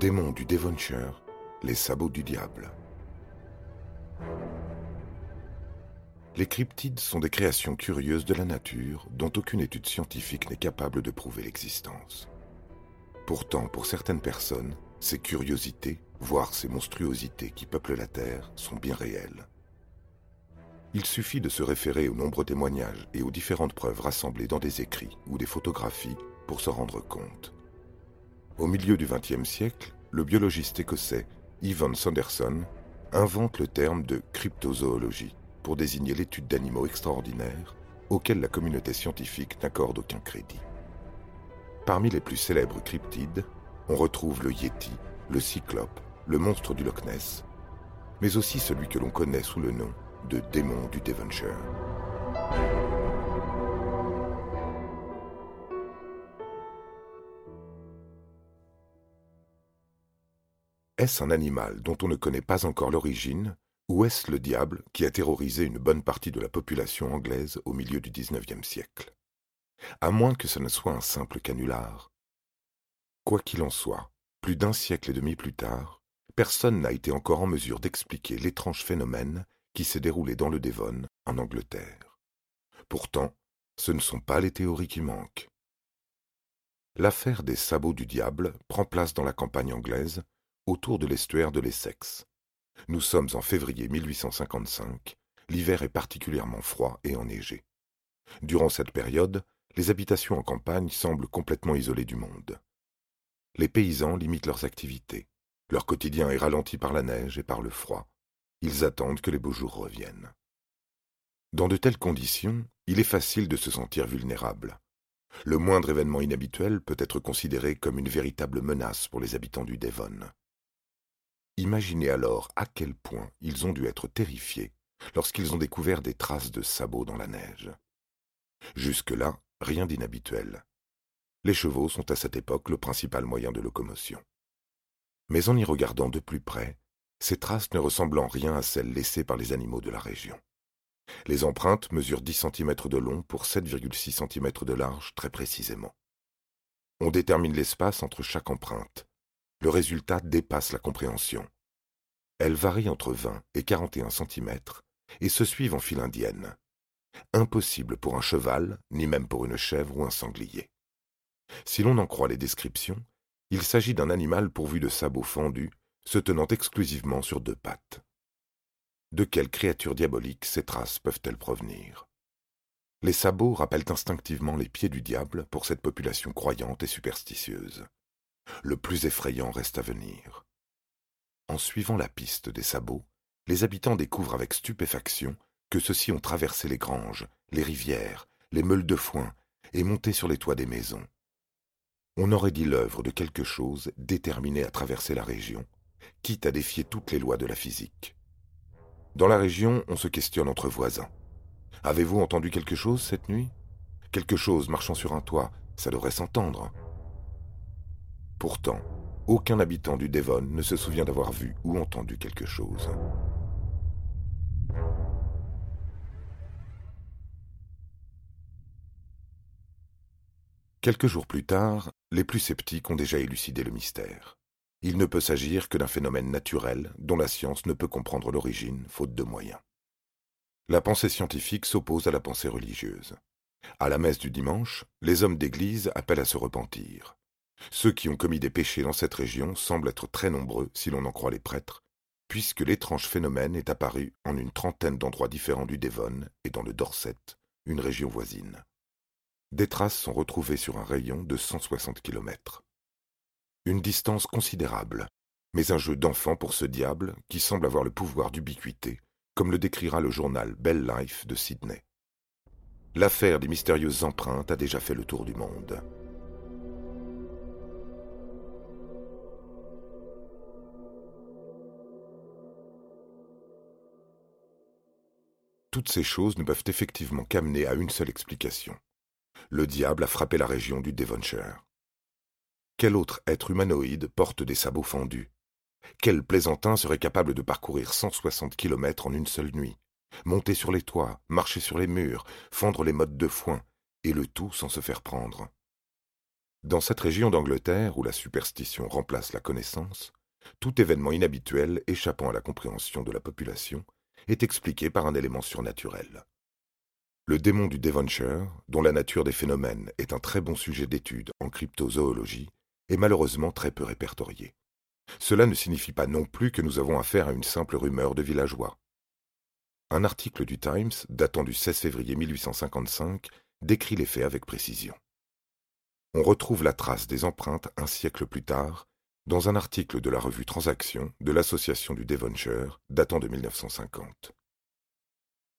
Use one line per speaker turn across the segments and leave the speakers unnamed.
Démon du Devonshire, les sabots du diable. Les cryptides sont des créations curieuses de la nature dont aucune étude scientifique n'est capable de prouver l'existence. Pourtant, pour certaines personnes, ces curiosités, voire ces monstruosités qui peuplent la Terre, sont bien réelles. Il suffit de se référer aux nombreux témoignages et aux différentes preuves rassemblées dans des écrits ou des photographies pour se rendre compte. Au milieu du XXe siècle, le biologiste écossais Ivan Sanderson invente le terme de cryptozoologie pour désigner l'étude d'animaux extraordinaires auxquels la communauté scientifique n'accorde aucun crédit. Parmi les plus célèbres cryptides, on retrouve le Yeti, le Cyclope, le monstre du Loch Ness, mais aussi celui que l'on connaît sous le nom de démon du Devonshire. Est-ce un animal dont on ne connaît pas encore l'origine, ou est-ce le diable qui a terrorisé une bonne partie de la population anglaise au milieu du XIXe siècle? À moins que ce ne soit un simple canular. Quoi qu'il en soit, plus d'un siècle et demi plus tard, personne n'a été encore en mesure d'expliquer l'étrange phénomène qui s'est déroulé dans le Devon, en Angleterre. Pourtant, ce ne sont pas les théories qui manquent. L'affaire des sabots du diable prend place dans la campagne anglaise autour de l'estuaire de l'Essex. Nous sommes en février 1855, l'hiver est particulièrement froid et enneigé. Durant cette période, les habitations en campagne semblent complètement isolées du monde. Les paysans limitent leurs activités. Leur quotidien est ralenti par la neige et par le froid. Ils attendent que les beaux jours reviennent. Dans de telles conditions, il est facile de se sentir vulnérable. Le moindre événement inhabituel peut être considéré comme une véritable menace pour les habitants du Devon. Imaginez alors à quel point ils ont dû être terrifiés lorsqu'ils ont découvert des traces de sabots dans la neige. Jusque-là, rien d'inhabituel. Les chevaux sont à cette époque le principal moyen de locomotion. Mais en y regardant de plus près, ces traces ne ressemblent en rien à celles laissées par les animaux de la région. Les empreintes mesurent 10 cm de long pour 7,6 cm de large très précisément. On détermine l'espace entre chaque empreinte, le résultat dépasse la compréhension. Elles varient entre 20 et 41 cm et se suivent en file indienne. Impossible pour un cheval, ni même pour une chèvre ou un sanglier. Si l'on en croit les descriptions, il s'agit d'un animal pourvu de sabots fendus, se tenant exclusivement sur deux pattes. De quelle créature diabolique ces traces peuvent-elles provenir? Les sabots rappellent instinctivement les pieds du diable pour cette population croyante et superstitieuse. Le plus effrayant reste à venir. En suivant la piste des sabots, les habitants découvrent avec stupéfaction que ceux-ci ont traversé les granges, les rivières, les meules de foin et monté sur les toits des maisons. On aurait dit l'œuvre de quelque chose déterminé à traverser la région, quitte à défier toutes les lois de la physique. Dans la région, on se questionne entre voisins. Avez-vous entendu quelque chose cette nuit? Quelque chose marchant sur un toit, ça devrait s'entendre. Pourtant, aucun habitant du Devon ne se souvient d'avoir vu ou entendu quelque chose. Quelques jours plus tard, les plus sceptiques ont déjà élucidé le mystère. Il ne peut s'agir que d'un phénomène naturel dont la science ne peut comprendre l'origine, faute de moyens. La pensée scientifique s'oppose à la pensée religieuse. À la messe du dimanche, les hommes d'Église appellent à se repentir. Ceux qui ont commis des péchés dans cette région semblent être très nombreux si l'on en croit les prêtres, puisque l'étrange phénomène est apparu en une trentaine d'endroits différents du Devon et dans le Dorset, une région voisine. Des traces sont retrouvées sur un rayon de 160 kilomètres. Une distance considérable, mais un jeu d'enfant pour ce diable qui semble avoir le pouvoir d'ubiquité, comme le décrira le journal Bell Life de Sydney. L'affaire des mystérieuses empreintes a déjà fait le tour du monde. Toutes ces choses ne peuvent effectivement qu'amener à une seule explication. Le diable a frappé la région du Devonshire. Quel autre être humanoïde porte des sabots fendus? Quel plaisantin serait capable de parcourir 160 kilomètres en une seule nuit? Monter sur les toits, marcher sur les murs, fendre les mottes de foin, et le tout sans se faire prendre. Dans cette région d'Angleterre où la superstition remplace la connaissance, tout événement inhabituel échappant à la compréhension de la population est expliqué par un élément surnaturel. Le démon du Devonshire, dont la nature des phénomènes est un très bon sujet d'étude en cryptozoologie, est malheureusement très peu répertorié. Cela ne signifie pas non plus que nous avons affaire à une simple rumeur de villageois. Un article du Times, datant du 16 février 1855, décrit les faits avec précision. On retrouve la trace des empreintes un siècle plus tard dans un article de la revue Transactions de l'Association du Devonshire datant de 1950.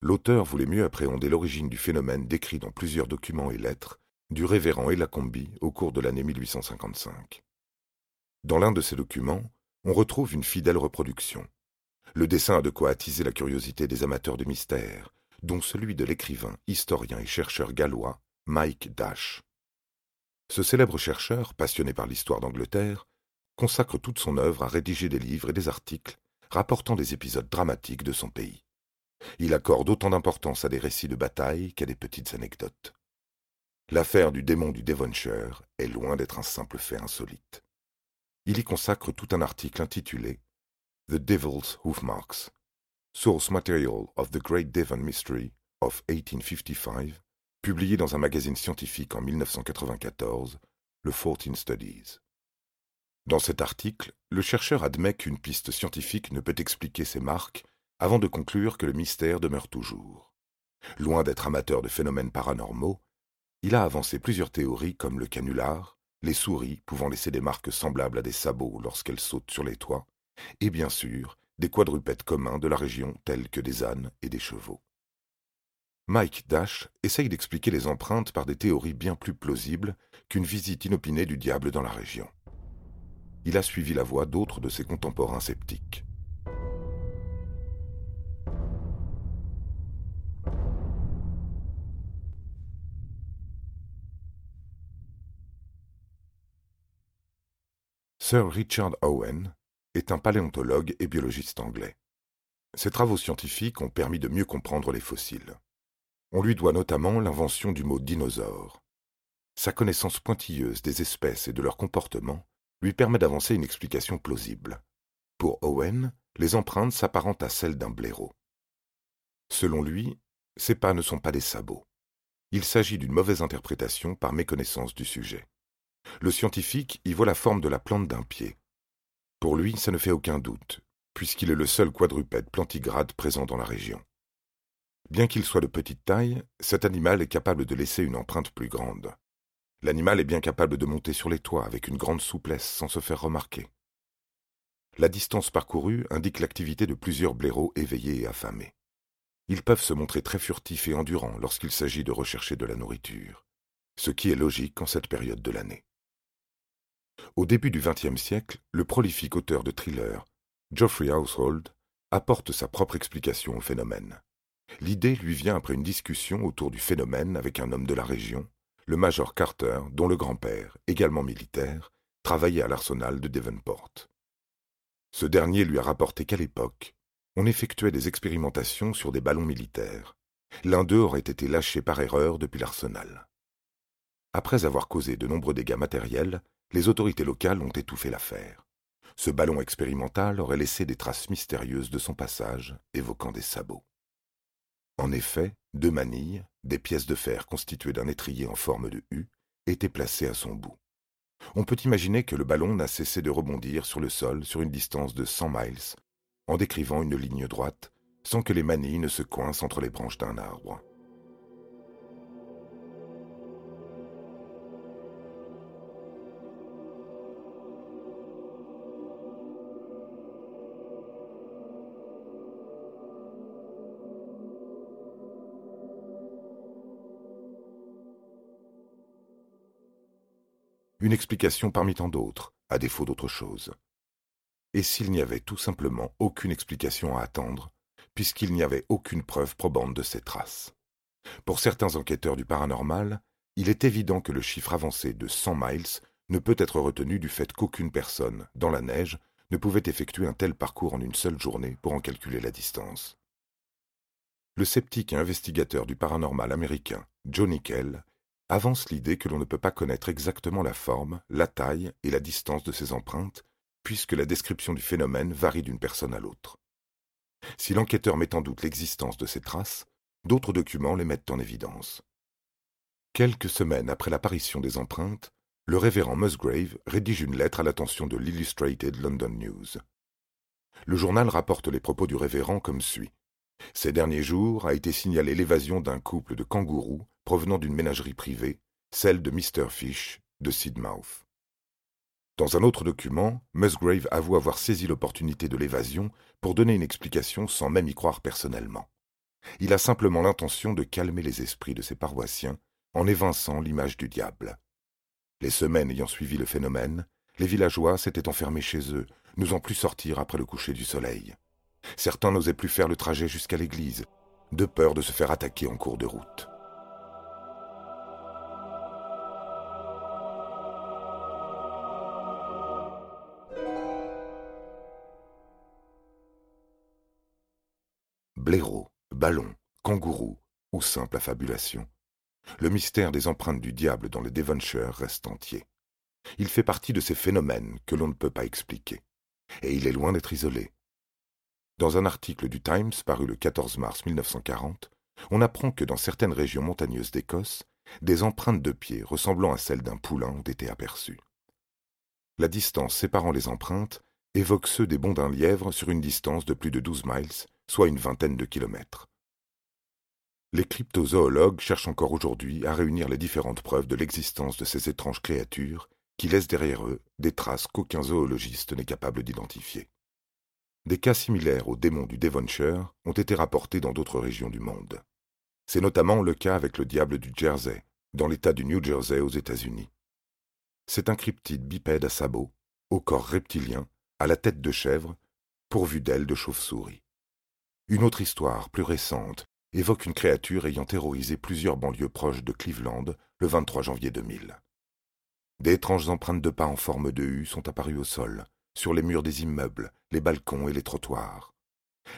L'auteur voulait mieux appréhender l'origine du phénomène décrit dans plusieurs documents et lettres du révérend Elacombi au cours de l'année 1855. Dans l'un de ces documents, on retrouve une fidèle reproduction. Le dessin a de quoi attiser la curiosité des amateurs de mystère, dont celui de l'écrivain, historien et chercheur gallois Mike Dash. Ce célèbre chercheur, passionné par l'histoire d'Angleterre, consacre toute son œuvre à rédiger des livres et des articles rapportant des épisodes dramatiques de son pays. Il accorde autant d'importance à des récits de bataille qu'à des petites anecdotes. L'affaire du démon du Devonshire est loin d'être un simple fait insolite. Il y consacre tout un article intitulé The Devil's Hoofmarks, Source Material of the Great Devon Mystery of 1855, publié dans un magazine scientifique en 1994, le Fourteen Studies. Dans cet article, le chercheur admet qu'une piste scientifique ne peut expliquer ces marques avant de conclure que le mystère demeure toujours. Loin d'être amateur de phénomènes paranormaux, il a avancé plusieurs théories comme le canular, les souris pouvant laisser des marques semblables à des sabots lorsqu'elles sautent sur les toits, et bien sûr des quadrupèdes communs de la région tels que des ânes et des chevaux. Mike Dash essaye d'expliquer les empreintes par des théories bien plus plausibles qu'une visite inopinée du diable dans la région il a suivi la voie d'autres de ses contemporains sceptiques. Sir Richard Owen est un paléontologue et biologiste anglais. Ses travaux scientifiques ont permis de mieux comprendre les fossiles. On lui doit notamment l'invention du mot dinosaure. Sa connaissance pointilleuse des espèces et de leur comportement lui permet d'avancer une explication plausible. Pour Owen, les empreintes s'apparentent à celles d'un blaireau. Selon lui, ces pas ne sont pas des sabots. Il s'agit d'une mauvaise interprétation par méconnaissance du sujet. Le scientifique y voit la forme de la plante d'un pied. Pour lui, ça ne fait aucun doute, puisqu'il est le seul quadrupède plantigrade présent dans la région. Bien qu'il soit de petite taille, cet animal est capable de laisser une empreinte plus grande. L'animal est bien capable de monter sur les toits avec une grande souplesse sans se faire remarquer. La distance parcourue indique l'activité de plusieurs blaireaux éveillés et affamés. Ils peuvent se montrer très furtifs et endurants lorsqu'il s'agit de rechercher de la nourriture, ce qui est logique en cette période de l'année. Au début du XXe siècle, le prolifique auteur de thrillers, Geoffrey Household, apporte sa propre explication au phénomène. L'idée lui vient après une discussion autour du phénomène avec un homme de la région, le major Carter, dont le grand-père, également militaire, travaillait à l'arsenal de Devonport. Ce dernier lui a rapporté qu'à l'époque, on effectuait des expérimentations sur des ballons militaires. L'un d'eux aurait été lâché par erreur depuis l'arsenal. Après avoir causé de nombreux dégâts matériels, les autorités locales ont étouffé l'affaire. Ce ballon expérimental aurait laissé des traces mystérieuses de son passage, évoquant des sabots. En effet, deux manilles, des pièces de fer constituées d'un étrier en forme de U, étaient placées à son bout. On peut imaginer que le ballon n'a cessé de rebondir sur le sol sur une distance de 100 miles, en décrivant une ligne droite, sans que les manilles ne se coincent entre les branches d'un arbre. Une explication parmi tant d'autres, à défaut d'autre chose. Et s'il n'y avait tout simplement aucune explication à attendre, puisqu'il n'y avait aucune preuve probante de ces traces Pour certains enquêteurs du paranormal, il est évident que le chiffre avancé de 100 miles ne peut être retenu du fait qu'aucune personne, dans la neige, ne pouvait effectuer un tel parcours en une seule journée pour en calculer la distance. Le sceptique et investigateur du paranormal américain, Johnny Kell, avance l'idée que l'on ne peut pas connaître exactement la forme, la taille et la distance de ces empreintes, puisque la description du phénomène varie d'une personne à l'autre. Si l'enquêteur met en doute l'existence de ces traces, d'autres documents les mettent en évidence. Quelques semaines après l'apparition des empreintes, le révérend Musgrave rédige une lettre à l'attention de l'Illustrated London News. Le journal rapporte les propos du révérend comme suit. Ces derniers jours a été signalée l'évasion d'un couple de kangourous provenant d'une ménagerie privée, celle de Mr. Fish de Sidmouth. Dans un autre document, Musgrave avoue avoir saisi l'opportunité de l'évasion pour donner une explication sans même y croire personnellement. Il a simplement l'intention de calmer les esprits de ses paroissiens en évinçant l'image du diable. Les semaines ayant suivi le phénomène, les villageois s'étaient enfermés chez eux, n'osant plus sortir après le coucher du soleil. Certains n'osaient plus faire le trajet jusqu'à l'église, de peur de se faire attaquer en cours de route. Blaireau, ballon, kangourou ou simple affabulation le mystère des empreintes du diable dans le Devonshire reste entier. Il fait partie de ces phénomènes que l'on ne peut pas expliquer. Et il est loin d'être isolé. Dans un article du Times paru le 14 mars 1940, on apprend que dans certaines régions montagneuses d'Écosse, des empreintes de pieds ressemblant à celles d'un poulain ont été aperçues. La distance séparant les empreintes évoque ceux des bonds d'un lièvre sur une distance de plus de douze miles, soit une vingtaine de kilomètres. Les cryptozoologues cherchent encore aujourd'hui à réunir les différentes preuves de l'existence de ces étranges créatures qui laissent derrière eux des traces qu'aucun zoologiste n'est capable d'identifier. Des cas similaires aux démons du Devonshire ont été rapportés dans d'autres régions du monde. C'est notamment le cas avec le diable du Jersey, dans l'État du New Jersey aux États-Unis. C'est un cryptide bipède à sabots, au corps reptilien, à la tête de chèvre, pourvu d'ailes de chauve-souris. Une autre histoire, plus récente, évoque une créature ayant terrorisé plusieurs banlieues proches de Cleveland le 23 janvier 2000. D'étranges empreintes de pas en forme de U sont apparues au sol, sur les murs des immeubles, les balcons et les trottoirs.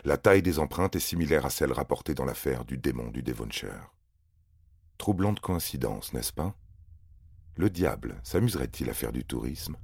La taille des empreintes est similaire à celle rapportée dans l'affaire du démon du Devonshire. Troublante coïncidence, n'est-ce pas? Le diable s'amuserait-il à faire du tourisme?